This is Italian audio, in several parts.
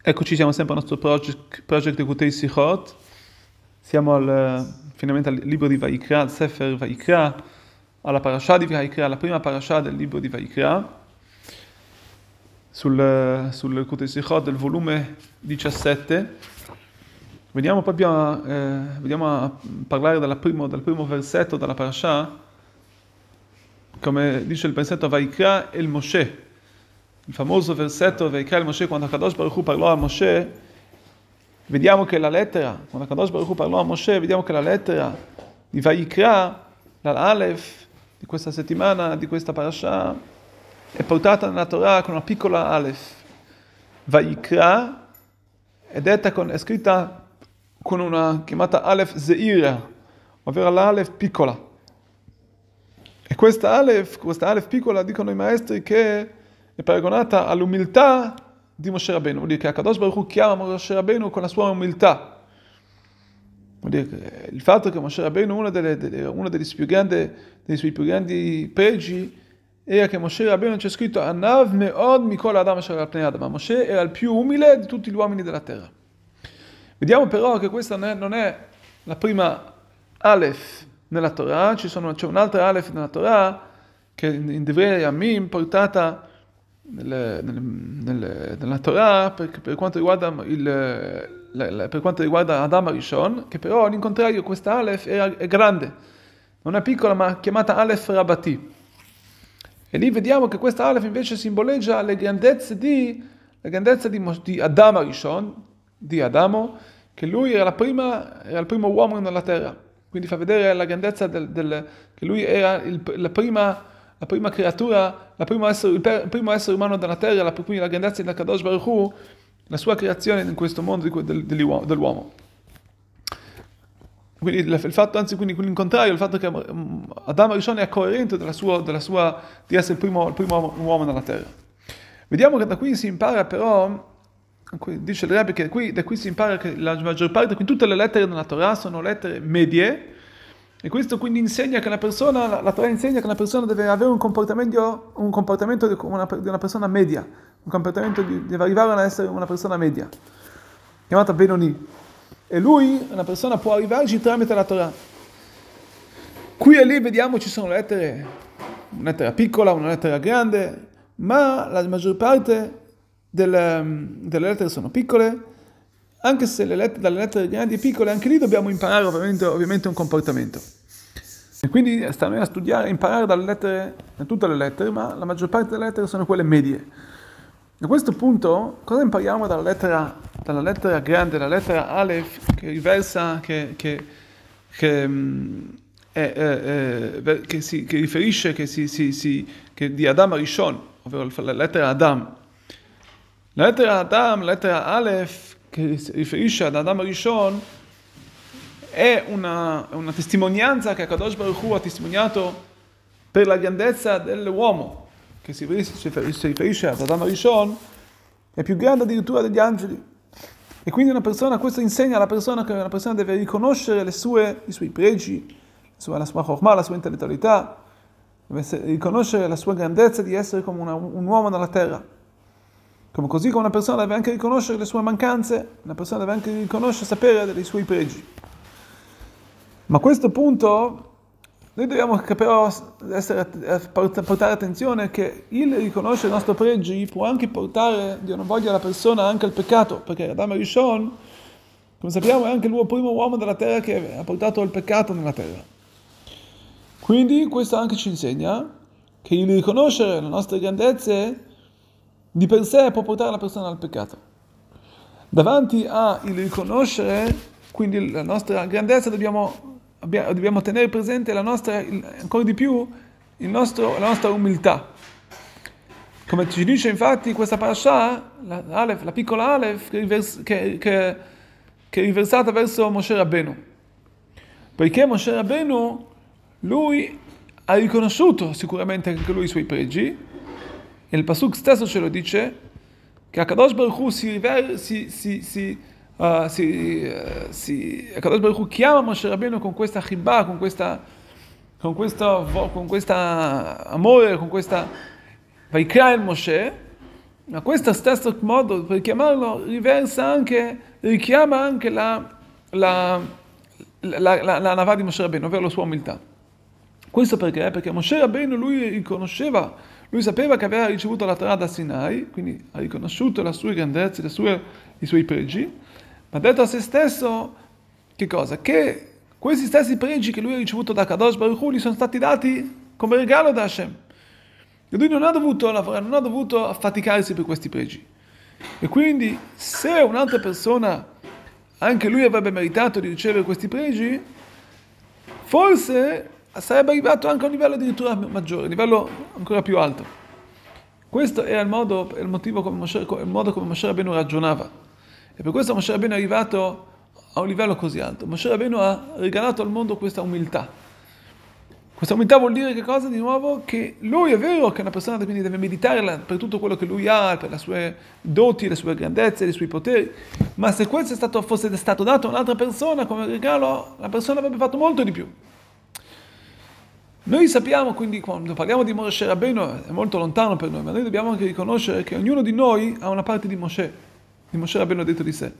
Eccoci, siamo sempre al nostro project, project di Kutei Sichot. Siamo al, finalmente al libro di Vaikra, al Sefer Vaikra, alla parasha di Vaikra, la prima parasha del libro di Vaikra, sul, sul Kutei Sichot del volume 17. Vediamo proprio a, eh, vediamo a parlare primo, dal primo versetto della parasha, come dice il versetto Vaikra el Moshe il famoso versetto Veikra Moshe quando Kadosh Baruch parlò a Moshe vediamo che la lettera quando Kadosh Baruch parlò a Moshe vediamo che la lettera di Vaikra l'Alef di questa settimana di questa parasha è portata nella Torah con una piccola Alef Vaikra è detta con, è scritta con una chiamata Alef Zeira ovvero l'Alef piccola. E questa Alef, questa Alef piccola dicono i maestri che è paragonata all'umiltà di Moshe Rabbeinu. Vuol dire che Akadosh Baruch Hu chiama Moshe Rabbeinu con la sua umiltà. Vuol dire che il fatto che Moshe Rabbeinu, uno, delle, delle, uno degli, più grandi, dei suoi più grandi pregi, era che Moshe Rabbeinu c'è scritto Anav me'od mikol adam ma Moshe era il più umile di tutti gli uomini della terra. Vediamo però che questa non è, non è la prima Aleph nella Torah, sono, c'è un'altra Aleph nella Torah che in Devrei Yamim portata nel, nel, nel, nella Torah per, per, quanto riguarda il, la, la, per quanto riguarda Adam Arishon, che però all'incontrario questa Aleph è, è, grande, non è piccola ma chiamata Aleph Rabati. E lì vediamo che questa Aleph invece simboleggia le grandezze di, le grandezze di, di Adam Arishon, di Adamo, che lui era, prima, era, il primo uomo nella terra. Quindi fa vedere la grandezza del, del, che lui era il, la prima la prima creatura, la prima essere, il, primo essere umano della terra, la, quindi la grandezza di Kadosh Baruch Hu, la sua creazione in questo mondo del, dell'uomo. Quindi il, fatto, anzi, quindi il contrario, il fatto che mm, Adamo Rishon è coerente della sua, della sua, di essere il primo, il primo uomo nella terra. Vediamo che da qui si impara però dice il Rebbe che qui, da qui si impara che la maggior parte, quindi tutte le lettere della Torah sono lettere medie, e questo quindi insegna che la persona, la, Torah insegna che la persona deve avere un comportamento, un comportamento di, una, di una persona media, un comportamento di, deve arrivare ad essere una persona media, chiamata Benoni. E lui, una persona, può arrivarci tramite la Torah. Qui e lì vediamo ci sono lettere, una lettera piccola, una lettera grande, ma la maggior parte delle, delle lettere sono piccole anche se le lettere, dalle lettere grandi e piccole, anche lì dobbiamo imparare ovviamente, ovviamente un comportamento. E quindi stiamo a studiare, imparare dalle lettere, da tutte le lettere, ma la maggior parte delle lettere sono quelle medie. A questo punto, cosa impariamo dalla lettera, dalla lettera grande, la lettera Aleph, che riversa, che, che, che, è, è, che, si, che riferisce che, si, si, si, che di Adam Arishon, ovvero la lettera Adam. La lettera Adam, la lettera Aleph, che riferisce ad Adam Rishon è una, una testimonianza che Akadosh Baruch Hu ha testimoniato per la grandezza dell'uomo che si riferisce ad Adam Rishon è più grande addirittura degli angeli e quindi una persona, questo insegna alla persona che una persona deve riconoscere sue, i suoi pregi, la sua, la sua chokmah, la sua intellettualità, deve riconoscere la sua grandezza di essere come una, un uomo nella terra. Come così come una persona deve anche riconoscere le sue mancanze, una persona deve anche riconoscere, sapere dei suoi pregi. Ma a questo punto noi dobbiamo però essere, portare attenzione che il riconoscere i nostri pregi può anche portare, Dio non voglia, la persona anche al peccato, perché Adamo Rishon, come sappiamo, è anche il primo uomo della terra che ha portato il peccato nella terra. Quindi questo anche ci insegna che il riconoscere le nostre grandezze di per sé può portare la persona al peccato. Davanti a il riconoscere, quindi la nostra grandezza, dobbiamo, dobbiamo tenere presente la nostra, ancora di più nostro, la nostra umiltà. Come ci dice infatti questa parasha, la, la piccola Aleph, che, che, che, che è riversata verso Moshe Rabbeinu. Perché Moshe Rabbeinu, lui ha riconosciuto sicuramente anche lui i suoi pregi, il Pasuk stesso ce lo dice, che Akadosh Baruch Hu si, si, si, si, uh, si, uh, si Akadosh Baruch Hu chiama Moshe Rabbeinu con questa chibah, con questa, con questa, con questa amore, con questa Vaikra il Moshe, Ma questo stesso modo per chiamarlo riversa anche, richiama anche la, la, la, la, la Navà di Moshe Rabbeinu, ovvero la sua umiltà. Questo perché? Perché Moshe Rabbeinu lui riconosceva, lui sapeva che aveva ricevuto la Torah da Sinai, quindi ha riconosciuto le sue grandezze, le sue, i suoi pregi, ma ha detto a se stesso che cosa? Che questi stessi pregi che lui ha ricevuto da Kadosh Baruch Hu gli sono stati dati come regalo da Hashem. E lui non ha dovuto lavorare, non ha dovuto affaticarsi per questi pregi. E quindi se un'altra persona, anche lui avrebbe meritato di ricevere questi pregi, forse sarebbe arrivato anche a un livello addirittura maggiore, a un livello ancora più alto. Questo era il modo, il motivo come Moshe, il modo come Moshe Rabbeinu ragionava. E per questo Moshe Rabbeinu è arrivato a un livello così alto. Moshe Rabbeinu ha regalato al mondo questa umiltà. Questa umiltà vuol dire che cosa di nuovo? Che lui è vero che una persona quindi deve meditare per tutto quello che lui ha, per le sue doti, le sue grandezze, i suoi poteri, ma se questo stato, fosse stato dato a un'altra persona come regalo, la persona avrebbe fatto molto di più. Noi sappiamo quindi, quando parliamo di Moshe Rabbeinu, è molto lontano per noi, ma noi dobbiamo anche riconoscere che ognuno di noi ha una parte di Moshe, di Moshe Rabbeinu detto di sé.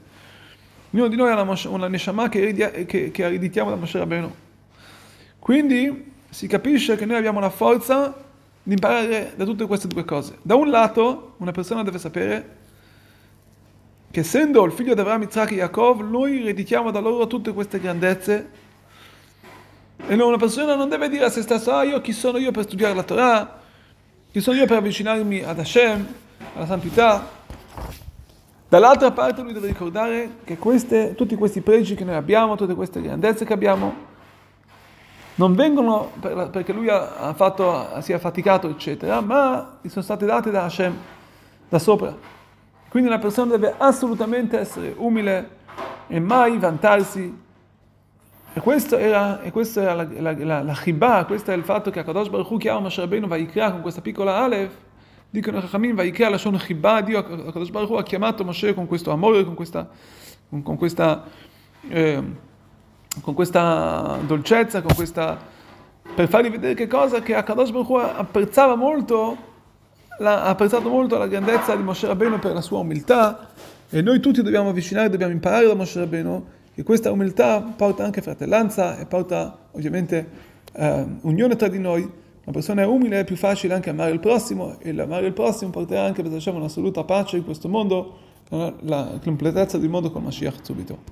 Ognuno di noi ha una, una Neshama che, che, che ereditiamo da Moshe Rabbeinu. Quindi, si capisce che noi abbiamo la forza di imparare da tutte queste due cose. Da un lato, una persona deve sapere che essendo il figlio di Avraham, Isaac e Yaakov, noi ereditiamo da loro tutte queste grandezze e una persona non deve dire a se stesso, ah io chi sono io per studiare la Torah, chi sono io per avvicinarmi ad Hashem, alla santità. Dall'altra parte lui deve ricordare che queste, tutti questi pregi che noi abbiamo, tutte queste grandezze che abbiamo, non vengono perché lui ha fatto, si è affaticato, eccetera, ma gli sono state date da Hashem, da sopra. Quindi una persona deve assolutamente essere umile e mai vantarsi. E questo era, e questo era la, chibah, questo è il fatto che Akadosh Baruch chiama Moshe Rabbeinu Vaikra con questa piccola Aleph, dicono Chachamim Vaikra la shon chibah, Dio Akadosh Baruch ha chiamato Moshe con questo amore, con questa, con, con questa eh, con questa dolcezza, con questa, per fargli vedere che cosa? Che Akadosh Baruch apprezzava molto, la, ha apprezzato molto la grandezza di Moshe Rabbeinu per la sua umiltà. E noi tutti dobbiamo avvicinare, dobbiamo imparare da Moshe Rabbeinu che questa umiltà porta anche fratellanza e porta ovviamente eh, unione tra di noi. Una persona è umile è più facile anche amare il prossimo e l'amare il prossimo porterà anche per un'assoluta pace in questo mondo, la completezza del mondo con Mashiach subito.